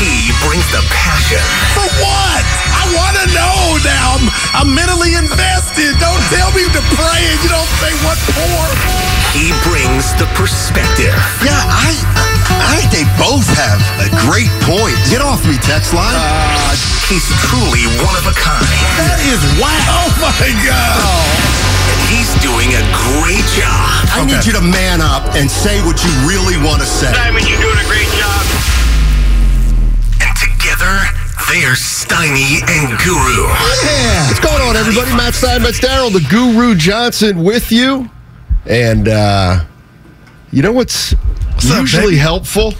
He brings the passion. For what? I want to know now. I'm, I'm mentally invested. Don't tell me to pray and you don't say what for. He brings the perspective. Yeah, I, I think they both have a great point. Get off me, text line. Uh, he's truly one of a kind. That is wow. Oh my God. And he's doing a great job. I need you to man up and say what you really want to say. Simon, you're doing a great job. And together, they're Steiny and Guru. Yeah. What's going on, everybody? Matt Stein, Matt Daryl, the Guru Johnson with you. And uh, you know what's, up, usually baby? helpful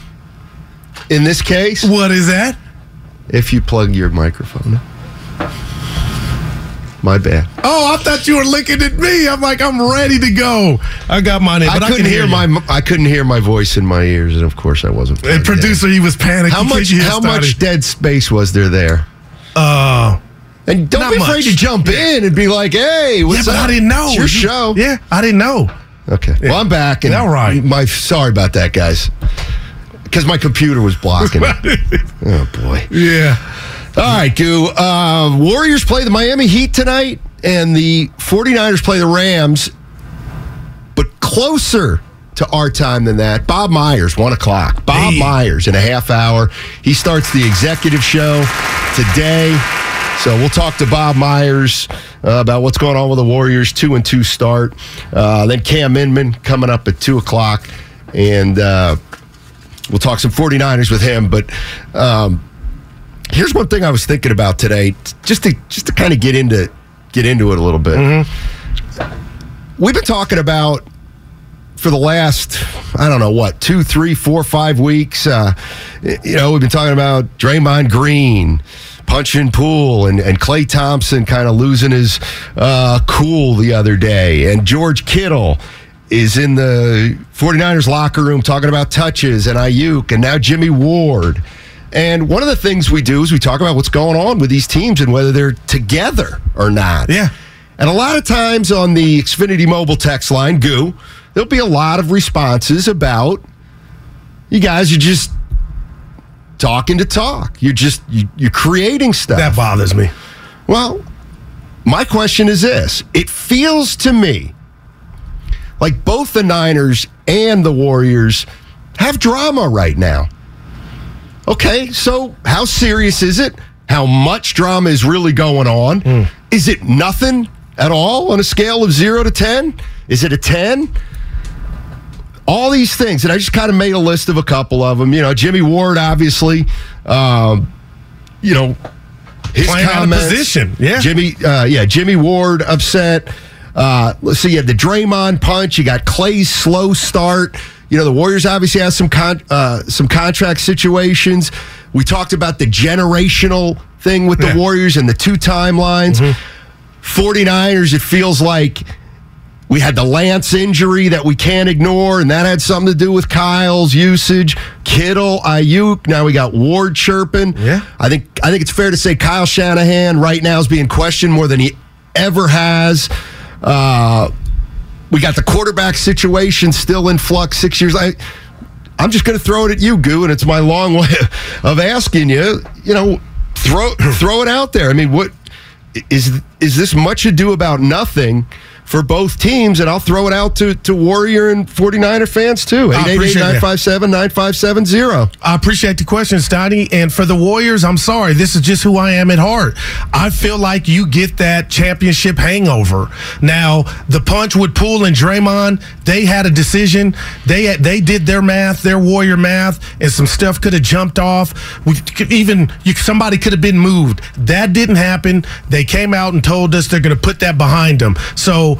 in this case? What is that? If you plug your microphone in. My bad. Oh, I thought you were looking at me. I'm like, I'm ready to go. I got mine in, I but I, couldn't can hear, you. my I couldn't hear my voice in my ears, and of course I wasn't. And plugged in. producer, he was panicking. How much? How much dead space was there there? Uh, And don't Not be afraid much. to jump in and be like, "Hey, yeah, what's but up? I didn't know. It's your You- show." Yeah, I didn't know. Okay. Well, I'm back. And All right. My sorry about that, guys. Because my computer was blocking. it. Oh boy. Yeah. All right, Goo. Uh, Warriors play the Miami Heat tonight, and the 49ers play the Rams, but closer to our time than that. Bob Myers, one o'clock. Bob Hey. Myers in a half hour. He starts the executive show today. So we'll talk to Bob Myers uh, about what's going on with the Warriors. Two and two start. Uh, then Cam Inman coming up at two o'clock, and uh, we'll talk some 49ers with him. But um, here's one thing I was thinking about today, just to just to kind of get into get into it a little bit. We've been talking about for the last I don't know what two, three, four, five weeks. Uh, you know, we've been talking about Draymond Green. Punching Poole and, and Klay Thompson kind of losing his uh, cool the other day. And George Kittle is in the 49ers locker room talking about touches and Aiyuk and now Jimmy Ward. And one of the things we do is we talk about what's going on with these teams and whether they're together or not. Yeah. And a lot of times on the Xfinity mobile text line, Goo, there'll be a lot of responses about you guys are just talking to talk. You're just you, you're creating stuff. That bothers me. Well, my question is this: It feels to me like both the Niners and the Warriors have drama right now. Okay, so how serious is it? How much drama is really going on? Is it nothing at all on a scale of zero to 10? Is it a 10? All these things. And I just kind of made a list of a couple of them. You know, Jimmy Ward, obviously, um, you know, his Playing comments. position, yeah. Jimmy, uh, yeah, Jimmy Ward upset. Uh, let's see, you had the Draymond punch. You got Klay's slow start. You know, the Warriors obviously have some con- uh, some contract situations. We talked about the generational thing with the Warriors and the two timelines. 49ers, it feels like we had the Lance injury that we can't ignore, and that had something to do with Kyle's usage. Kittle, Aiyuk. Now we got Ward chirping. Yeah. I think I think it's fair to say Kyle Shanahan right now is being questioned more than he ever has. Uh, we got the quarterback situation still in flux. Six years. I, I'm just going to throw it at you, Goo, and it's my long way of asking you. You know, throw throw it out there. I mean, what is is this much ado about nothing for both teams, and I'll throw it out to, to Warrior and 49er fans too. I appreciate that. 888-957-9570. I appreciate the question, Steiny. And for the Warriors, I'm sorry. This is just who I am at heart. I feel like you get that championship hangover. Now, the punch with Poole and Draymond, they had a decision. They they did their math, their Warrior math, and some stuff could have jumped off. We could even you, somebody could have been moved. That didn't happen. They came out and told us they're going to put that behind them. So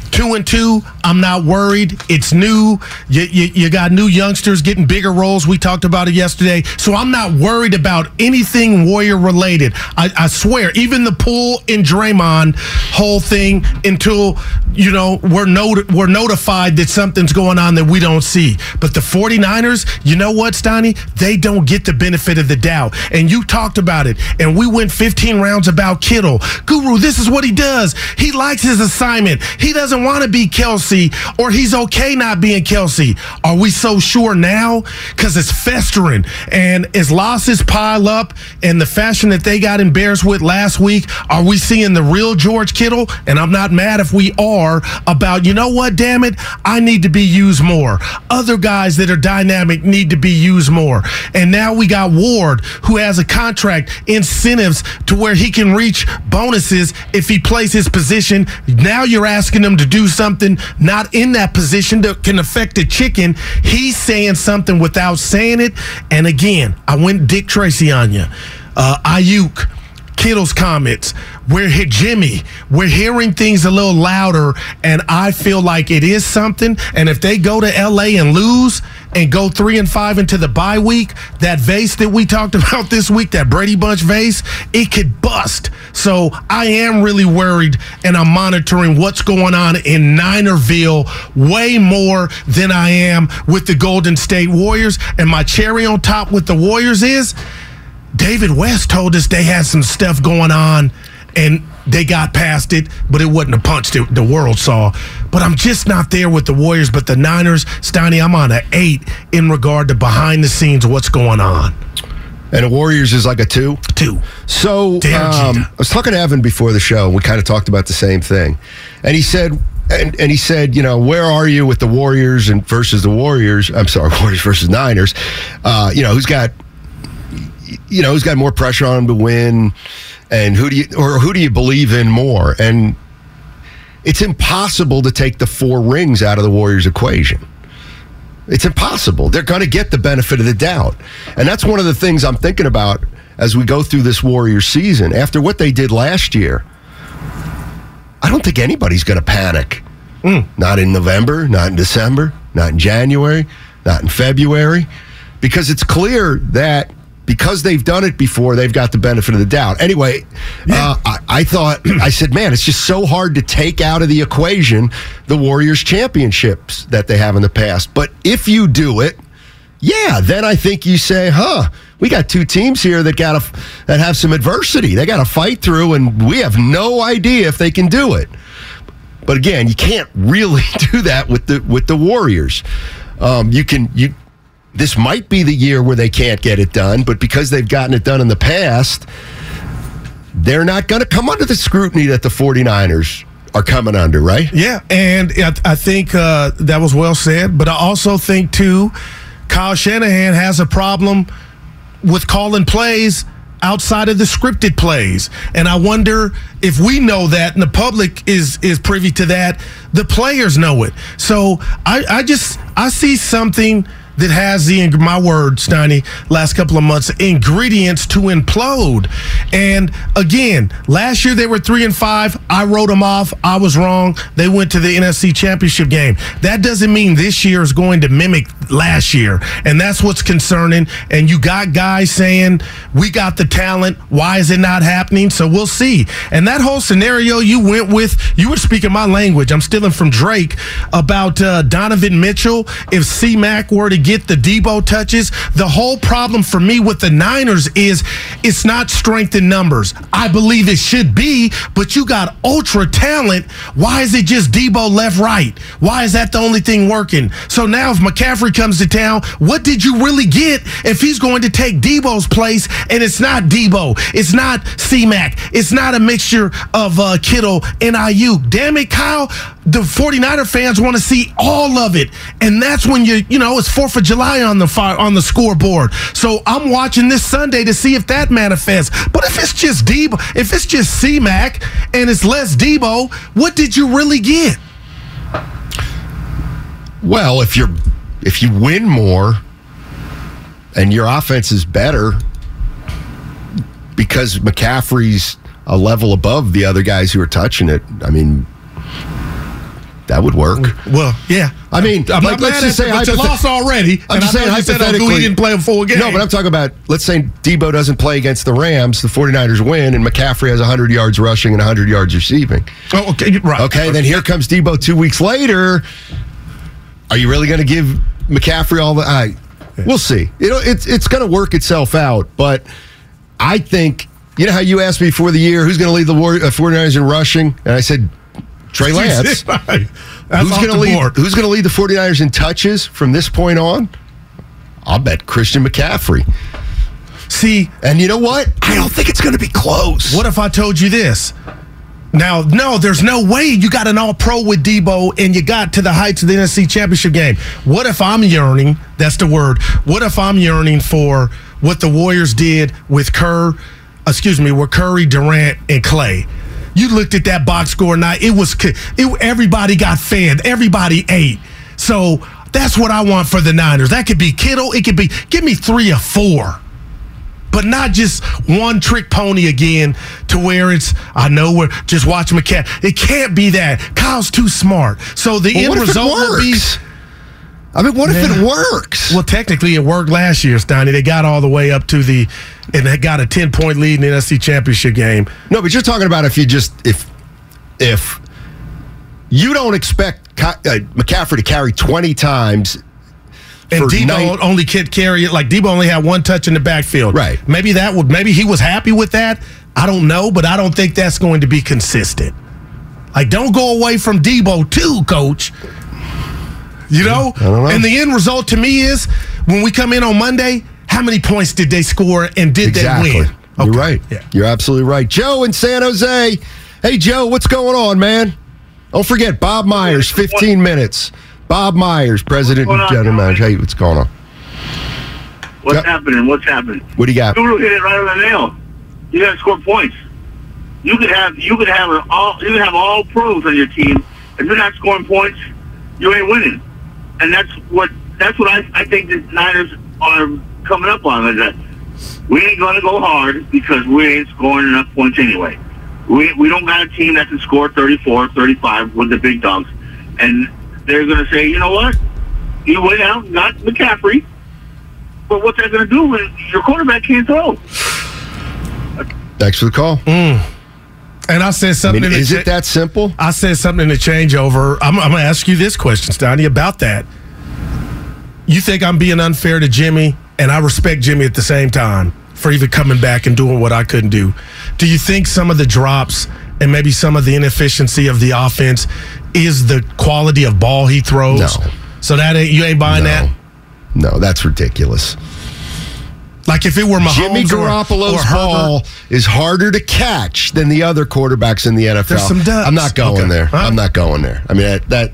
Two and two, I'm not worried. It's new. You, you, you, got new youngsters getting bigger roles. We talked about it yesterday. So I'm not worried about anything Warrior related. I, I swear, even the Poole and Draymond whole thing until, you know, we're, not, we're notified that something's going on that we don't see. But the 49ers, you know what, Stoney? They don't get the benefit of the doubt. And you talked about it. And we went 15 rounds about Kittle. Guru, this is what he does. He likes his assignment. He doesn't doesn't want to be Kelce or he's okay not being Kelce. Are we so sure now? Because it's festering and as losses pile up in the fashion that they got embarrassed with last week, are we seeing the real George Kittle? And I'm not mad if we are about, you know what, damn it, I need to be used more. Other guys that are dynamic need to be used more. And now we got Ward who has a contract incentives to where he can reach bonuses if he plays his position. Now you're asking him to do something not in that position that can affect the chicken. He's saying something without saying it. And again, I went Dick Tracy on you. Uh, Aiyuk Kittle's comments. We're here, Jimmy. We're hearing things a little louder, and I feel like it is something. And if they go to LA and lose and go three and five into the bye week, that vase that we talked about this week, that Brady Bunch vase, it could bust. So I am really worried, and I'm monitoring what's going on in Ninerville way more than I am with the Golden State Warriors. And my cherry on top with the Warriors is David West told us they had some stuff going on and they got past it, but it wasn't a punch that the world saw. But I'm just not there with the Warriors. But the Niners, Steiny, I'm on an eight in regard to behind the scenes what's going on. And the Warriors is like a two? Two. So um, I was talking to Evan before the show. We kind of talked about the same thing. And he said, and, and he said, you know, where are you with the Warriors and versus the Warriors? I'm sorry, Warriors versus Niners. Uh, you know, who's got you know, who's got more pressure on him to win, and who do you or who do you believe in more? And it's impossible to take the four rings out of the Warriors equation. It's impossible. They're going to get the benefit of the doubt. And that's one of the things I'm thinking about as we go through this Warriors season. After what they did last year, I don't think anybody's going to panic. Mm. Not in November, not in December, not in January, not in February, because it's clear that because they've done it before, they've got the benefit of the doubt. Anyway, yeah. uh, I, I, thought, I said, man, it's just so hard to take out of the equation the Warriors championships that they have in the past. But if you do it, yeah, then I think you say, huh, we got two teams here that got to that have some adversity. They got to fight through, and we have no idea if they can do it. But again, you can't really do that with the with the Warriors. Um, you can you this might be the year where they can't get it done, but because they've gotten it done in the past, they're not going to come under the scrutiny that the 49ers are coming under, right? Yeah, and I, think uh, that was well said, but I also think, too, Kyle Shanahan has a problem with calling plays outside of the scripted plays. And I wonder if we know that and the public is is privy to that, the players know it. So I, I just I see something – that has the my word, Steiny, last couple of months ingredients to implode. And again, last year they were three and five. I wrote them off. I was wrong. They went to the NFC Championship game. That doesn't mean this year is going to mimic last year, and that's what's concerning. And you got guys saying we got the talent. Why is it not happening? So we'll see. And that whole scenario you went with, you were speaking my language. I'm stealing from Drake about uh, Donovan Mitchell. If C Mac were to get the Deebo touches. The whole problem for me with the Niners is it's not strength in numbers. I believe it should be, but you got ultra talent. Why is it just Deebo left right? Why is that the only thing working? So now if McCaffrey comes to town, what did you really get if he's going to take Deebo's place and it's not Deebo, It's not C Mac. It's not a mixture of uh, Kittle and Aiyuk. Damn it, Kyle the 49er fans want to see all of it. And that's when you, you know, it's 4th of July on the fire, on the scoreboard. So I'm watching this Sunday to see if that manifests. But if it's just Deebo, if it's just C-Mac and it's less Deebo, what did you really get? Well, if you're if you win more and your offense is better because McCaffrey's a level above the other guys who are touching it, I mean that would work. Well, yeah. I mean, I'm like, let's just say you, you hypothet- lost already. I'm and just I know saying you said, oh, hypothetically. he didn't play a full game. No, but I'm talking about, let's say Deebo doesn't play against the Rams, the 49ers win, and McCaffrey has 100 yards rushing and 100 yards receiving. Oh, okay, right. Okay, then here comes Deebo two weeks later. Are you really going to give McCaffrey all the? I, we'll see. It'll, it's it's going to work itself out, but I think you know how you asked me before the year who's going to lead the War, uh, 49ers in rushing, and I said Trey Lance. Right. Who's going to lead? board. Who's going to lead the 49ers in touches from this point on? I'll bet Christian McCaffrey. See, And you know what? I don't think it's going to be close. What if I told you this? Now, no, there's no way you got an all pro with Deebo and you got to the heights of the NFC Championship game. What if I'm yearning? That's the word. What if I'm yearning for what the Warriors did with Kerr, excuse me, with Curry, Durant, and Klay? You looked at that box score night. It was it, everybody got fed. Everybody ate. So that's what I want for the Niners. That could be Kittle. It could be give me three or four but not just one trick pony again to where it's I know we're just watch McCann. It can't be that. Kyle's too smart. So the Well, end what if it result will be? I mean, what if Yeah. it works? well, technically it worked last year, Steiny. They got all the way up to the and they got a 10 point lead in the NFC championship game. No, but you're talking about if you just if if you don't expect uh, McCaffrey to carry 20 times And Deebo nine- only could carry it like Deebo only had one touch in the backfield. Right. Maybe that would maybe he was happy with that. I don't know, but I don't think that's going to be consistent. Like, don't go away from Deebo too, coach. You know? don't know. And the end result to me is when we come in on Monday, how many points did they score and did exactly. they win? You're right. Yeah. You're absolutely right. Joe in San Jose. Hey, Joe, what's going on, man? Don't forget Bob Myers, 15 minutes. Bob Myers, president What's and general manager. Hey, what's going on? What's Yep. happening? What's happening? What do you got? Guru hit it right on the nail. You got to score points. You could have you could have an all you could have all pros on your team. If you're not scoring points, you ain't winning. And that's what that's what I, I think the Niners are coming up on. Is that we ain't going to go hard because we ain't scoring enough points anyway. We we don't got a team that can score 34, 35 with the big dogs, and they're going to say, you know what? You went out, and got McCaffrey. But what's that going to do when your quarterback can't throw? Thanks for the call. Mm. And I said I something mean, in the is cha- it that simple? I said something in the changeover. I'm, I'm going to ask you this question, Stoney, about that. You think I'm being unfair to Jimmy, and I respect Jimmy at the same time for even coming back and doing what I couldn't do. Do you think some of the drops and maybe some of the inefficiency of the offense is the quality of ball he throws? No. So that ain't you ain't buying that. No, that's ridiculous. Like if it were Mahomes Jimmy or- Garoppolo's or Herbert, ball is harder to catch than the other quarterbacks in the NFL. There's some dubs. I'm not going Okay. there. All right. I'm not going there. I mean, that, that,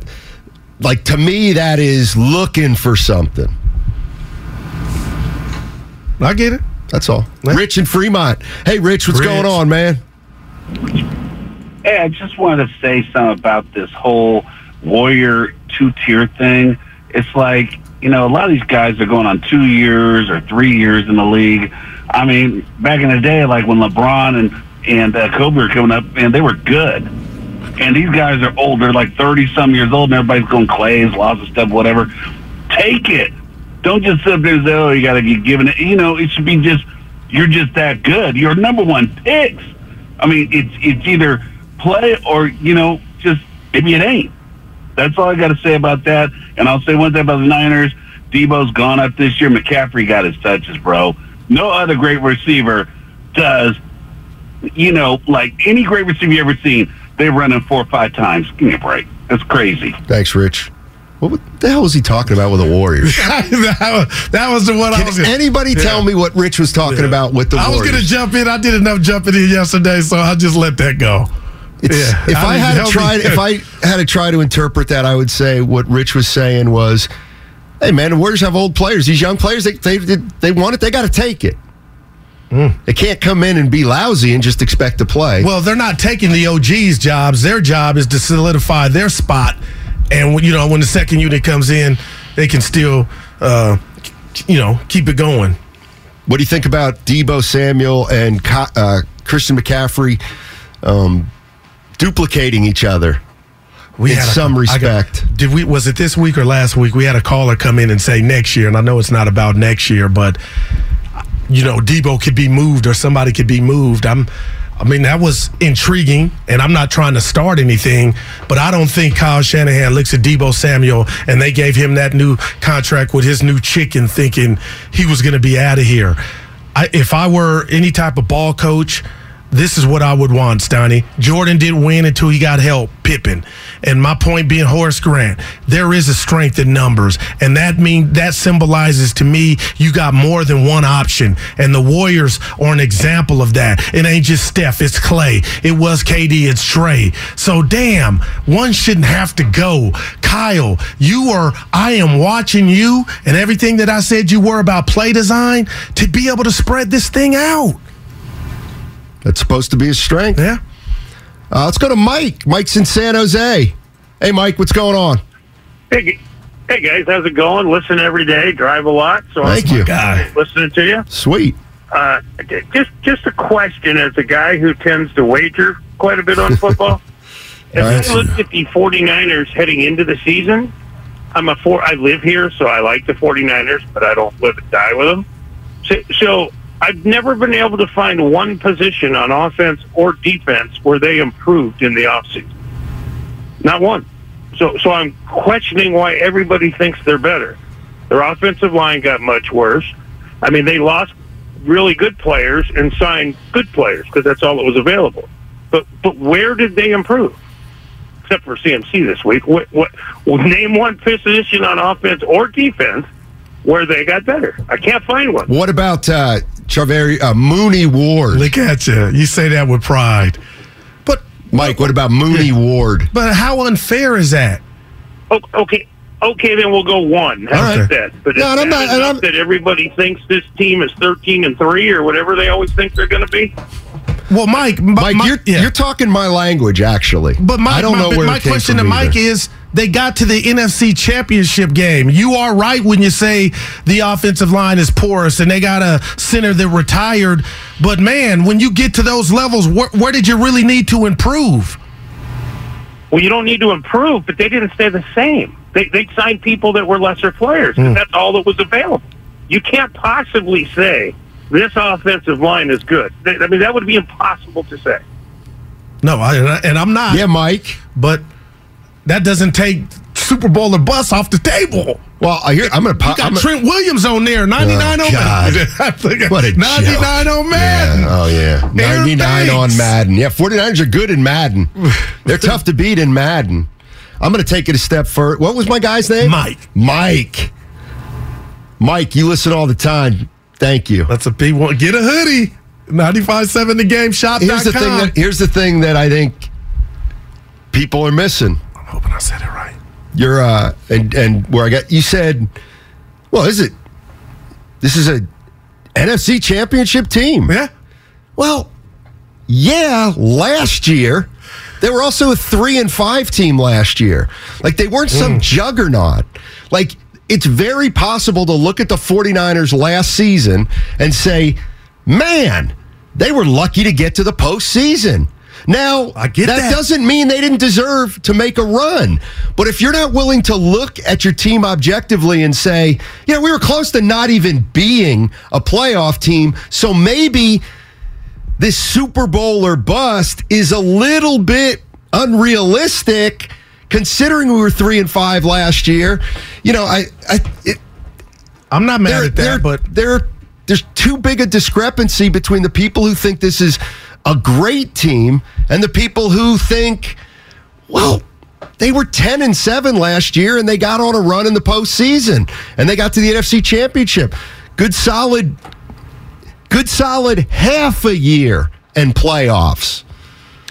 like, to me, that is looking for something. I get it. That's all. Yeah. Rich in Fremont. Hey, Rich, what's Rich. going on, man? Hey, I just wanted to say something about this whole Warrior two tier thing. It's like, you know, a lot of these guys are going on two years or three years in the league. I mean, back in the day, like when LeBron and, and uh, Kobe were coming up, and they were good. And these guys are older, like 30 some years old, and everybody's going Clays, lots of stuff, whatever. Take it. Don't just sit there and say, oh, you got to get given it. You know, it should be just, you're just that good. You're number one picks. I mean, it's it's either play or you know just maybe it ain't. That's all I got to say about that. And I'll say one thing about the Niners: Deebo's gone up this year. McCaffrey got his touches, bro. No other great receiver does. You know, like any great receiver you ever seen, they run him four or five times. Give me a break. That's crazy. Thanks, Rich. What the hell was he talking about with the Warriors? that, was, the one I was. Can anybody tell me what Rich was talking Yeah. about with the I was going to jump in. I did enough jumping in yesterday, so I'll just let that go. It's, Yeah. if I I, had to try, if I had to try to interpret that, I would say what Rich was saying was, "Hey, man, the Warriors have old players. These young players, they they they want it. They got to take it. They can't come in and be lousy and just expect to play. Well, they're not taking the OG's jobs. Their job is to solidify their spot, and when- you know when the second unit comes in, they can still, uh, you know, keep it going. what do you think about Deebo Samuel and uh, Christian McCaffrey um, duplicating each other? We In had a- some I got- respect. did we? Was it this week or last week? We had a caller come in and say next year, and I know it's not about next year, but you know, Deebo could be moved or somebody could be moved. I'm. I mean, that was intriguing, and I'm not trying to start anything, but I don't think Kyle Shanahan looks at Deebo Samuel and they gave him that new contract with his new chicken thinking he was going to be out of here. I, if I were any type of ball coach, this is what I would want, Stoney. Jordan didn't win until he got help, Pippen. And my point being Horace Grant, there is a strength in numbers. And that mean that symbolizes to me you got more than one option. And the Warriors are an example of that. It ain't just Steph, it's Klay. It was KD, it's Trey. So damn, one shouldn't have to go. Kyle, you are I am watching you and everything that I said you were about play design to be able to spread this thing out. That's supposed to be his strength. Yeah. Uh, let's go to Mike. Mike's in San Jose. Hey, Mike, what's going on? Hey, hey guys, how's it going? Listen every day, drive a lot, so Thank I'm you. Guy. listening to you. Sweet. Uh, just just a question as a guy who tends to wager quite a bit on football. As All I right. look at the 49ers heading into the season, I'm a four. I live here, so I like the 49ers, but I don't live and die with them. So, so I've never been able to find one position on offense or defense where they improved in the offseason. Not one. So, so I'm questioning why everybody thinks they're better. Their offensive line got much worse. I mean, they lost really good players and signed good players because that's all that was available. But, but where did they improve? Except for CMC this week. What, what, well, name one position on offense or defense where they got better. I can't find one. What about uh, Charvarius, uh, Mooney Ward? Look at you. You say that with pride. But Mike, what about Mooney Ward? but how unfair is that? O- Okay, okay, then we'll go one. How All right. that? But No, it's and I'm not, not- enough I'm- that everybody thinks this team is thirteen and three or whatever they always think they're going to be. Well, Mike, Mike, my, you're, yeah. you're talking my language, actually. But my, I don't my, know where my question to Mike either. is they got to the NFC championship game. You are right when you say the offensive line is porous and they got a center that retired. But man, when you get to those levels, where, where did you really need to improve? Well, you don't need to improve, but they didn't stay the same. They they signed people that were lesser players. Hmm. and That's all that was available. You can't possibly say this offensive line is good. Th- I mean, that would be impossible to say. No, I, and I'm not. Yeah, Mike. But that doesn't take Super Bowl or bus off the table. Well, I hear, I'm going to pop. You got I'm Trent Williams on there, 99 Oh, on Madden. What a 99 joke. on Madden. Yeah, oh, yeah. 99 Banks. on Madden. Yeah, 49ers are good in Madden. They're tough to beat in Madden. I'm going to take it a step further. What was my guy's name? Mike. Mike. Mike, you listen all the time. Thank you. That's a P1. Get a hoodie. 95.7 the game shop. Here's the thing that here's the thing that I think people are missing. Hoping I said it right. You're uh and and where I got you said, well, is it this is a NFC championship team. Yeah. Well, yeah, last year they were also a three and five team last year. Like they weren't some juggernaut. Like it's very possible to look at the 49ers last season and say, man, they were lucky to get to the postseason. Now, I get that. that doesn't mean they didn't deserve to make a run. But if you're not willing to look at your team objectively and say, you know, we were close to not even being a playoff team, so maybe this Super Bowl or bust is a little bit unrealistic considering we were 3 and 5 last year. You know, I I it, I'm not mad at that, but there, there's too big a discrepancy between the people who think this is a great team and the people who think, well, they were 10 and 7 last year and they got on a run in the postseason and they got to the NFC championship. Good solid, good solid half a year and playoffs.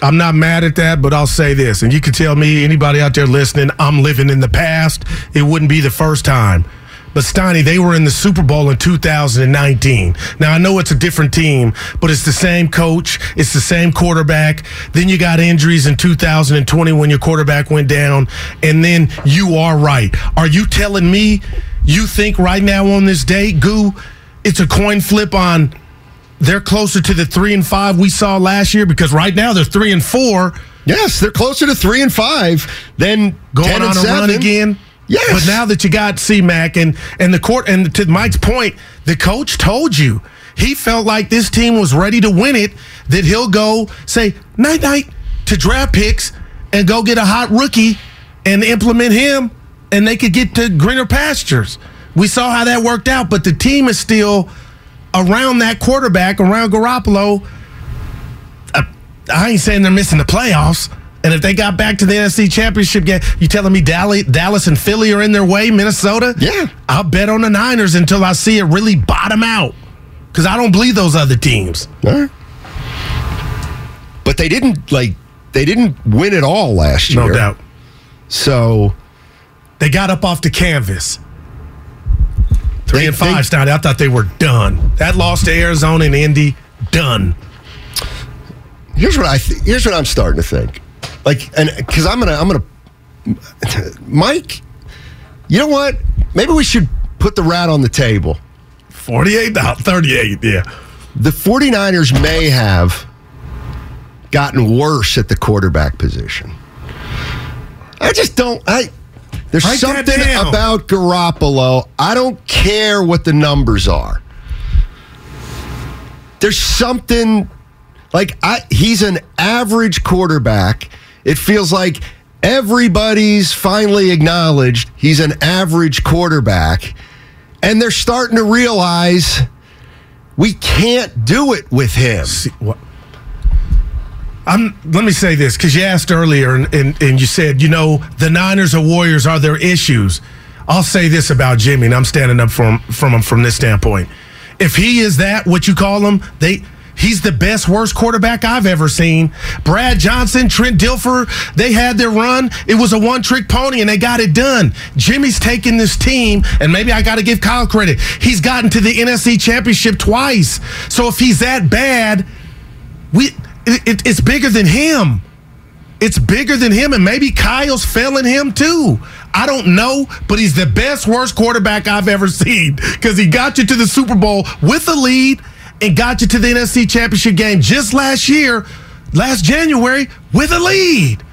I'm not mad at that, but I'll say this, and you can tell me, anybody out there listening, I'm living in the past. It wouldn't be the first time. But Steiny, they were in the Super Bowl in 2019. Now I know it's a different team, but it's the same coach, it's the same quarterback. Then you got injuries in 2020 when your quarterback went down, and then you are right. Are you telling me you think right now on this day, Goo, it's a coin flip on they're closer to the three and five we saw last year because right now they're three and four. Yes, they're closer to three and five than going 10 on and a seven. run again. Yes. But now that you got C Mac and and the court and to Mike's point, the coach told you he felt like this team was ready to win it. That he'll go say night night to draft picks and go get a hot rookie and implement him, and they could get to greener pastures. We saw how that worked out, but the team is still around that quarterback, around Garoppolo. Uh, I ain't saying they're missing the playoffs. And if they got back to the NFC Championship game, you telling me Dallas, Dallas and Philly are in their way, Minnesota? Yeah. I'll bet on the Niners until I see it really bottom out. Because I don't believe those other teams. All right. But they didn't like they didn't win at all last year. No doubt. So They got up off the canvas. Three They- and five, they-. I thought they were done. That loss to Arizona and Indy, done. here's what I th- here's what I'm starting to think. Like, and because I'm gonna I'm gonna Mike, you know what? Maybe we should put the rat on the table. 48, no, 38, yeah. The 49ers may have gotten worse at the quarterback position. I just don't. I there's Write something about Garoppolo. I don't care what the numbers are. There's something like I he's an average quarterback. It feels like everybody's finally acknowledged he's an average quarterback and they're starting to realize we can't do it with him. See, let me say this because you asked earlier and, and, and you said, you know, the Niners or Warriors are their issues. I'll say this about Jimmy, and I'm standing up from from him from this standpoint. If he is that, what you call him, they he's the best worst quarterback I've ever seen. Brad Johnson, Trent Dilfer, they had their run. It was a one trick pony, and they got it done. Jimmy's taking this team, and maybe I got to give Kyle credit. He's gotten to the NFC Championship twice. So if he's that bad, we it, it, it's bigger than him. It's bigger than him, and maybe Kyle's failing him too. I don't know, but he's the best, worst quarterback I've ever seen because he got you to the Super Bowl with a lead and got you to the NFC Championship game just last year, last January, with a lead.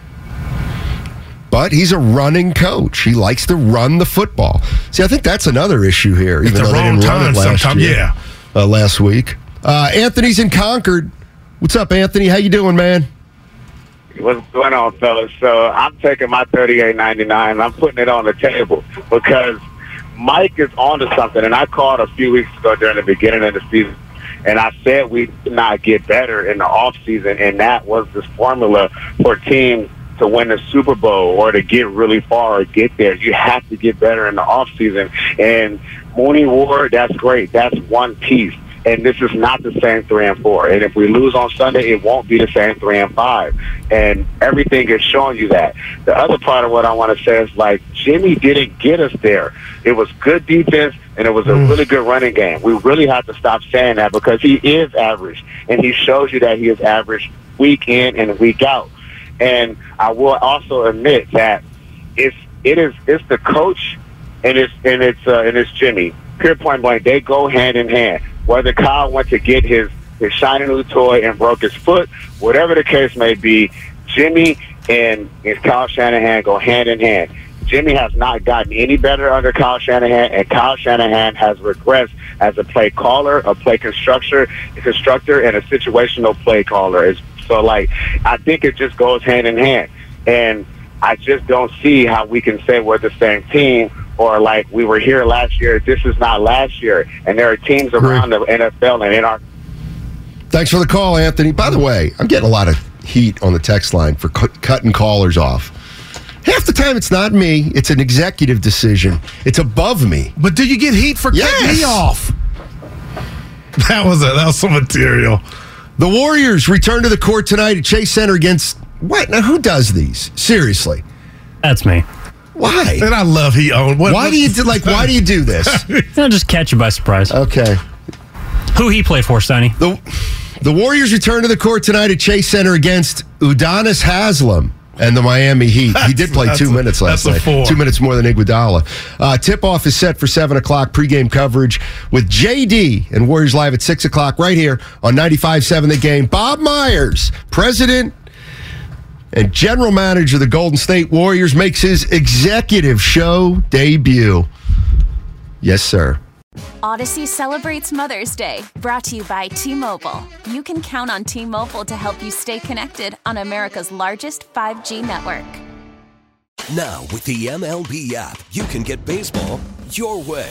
But he's a running coach. He likes to run the football. See, I think that's another issue here. Even the though they wrong didn't run time it last sometime, year, yeah. uh, last week. Uh, Anthony's in Concord. What's up, Anthony? How you doing, man? What's going on, fellas? So I'm taking my thirty-eight ninety-nine. I'm putting it on the table because Mike is onto something. And I called a few weeks ago during the beginning of the season, and I said we not get better in the off season, and that was this formula for teams to win the Super Bowl or to get really far or get there. You have to get better in the off season. And Mooney Ward, that's great. That's one piece and this is not the same three and four. And if we lose on Sunday, it won't be the same three and five. And everything is showing you that. The other part of what I want to say is like Jimmy didn't get us there. It was good defense and it was a really good running game. We really have to stop saying that because he is average and he shows you that he is average week in and week out. And I will also admit that it's it is it's the coach and it's and it's uh, and it's Jimmy. Pure point blank, they go hand in hand whether Kyle went to get his, his shiny new toy and broke his foot, whatever the case may be, Jimmy and, and Kyle Shanahan go hand in hand. Jimmy has not gotten any better under Kyle Shanahan, and Kyle Shanahan has regressed as a play caller, a play constructor, constructor, and a situational play caller. So, like, I think it just goes hand in hand, and I just don't see how we can say we're the same team or like we were here last year. This is not last year, and there are teams around the NFL and in our. Thanks for the call, Anthony. By the way, I'm getting a lot of heat on the text line for cu- cutting callers off. Half the time, it's not me; it's an executive decision. It's above me. But do you get heat for cutting Yes. me off? That was a, that was some material. The Warriors return to the court tonight at Chase Center against what? Now, who does these? Seriously, That's me. Why? And I love he owned. What, Why do you do like? Why do you do this? I'll just catch you by surprise. Okay. Who he play for, Sonny? The the Warriors return to the court tonight at Chase Center against Udonis Haslem and the Miami Heat. He did play two a- minutes last that's a night. four. Two minutes more than Iguodala. Uh, tip off is set for seven o'clock. Pregame coverage with JD and Warriors live at six o'clock right here on 95.7 The Game. Bob Myers, president and general manager of the Golden State Warriors, makes his executive show debut. Yes, sir. Odyssey celebrates Mother's Day, brought to you by T Mobile. You can count on T Mobile to help you stay connected on America's largest 5G network. Now, with the MLB app, you can get baseball your way.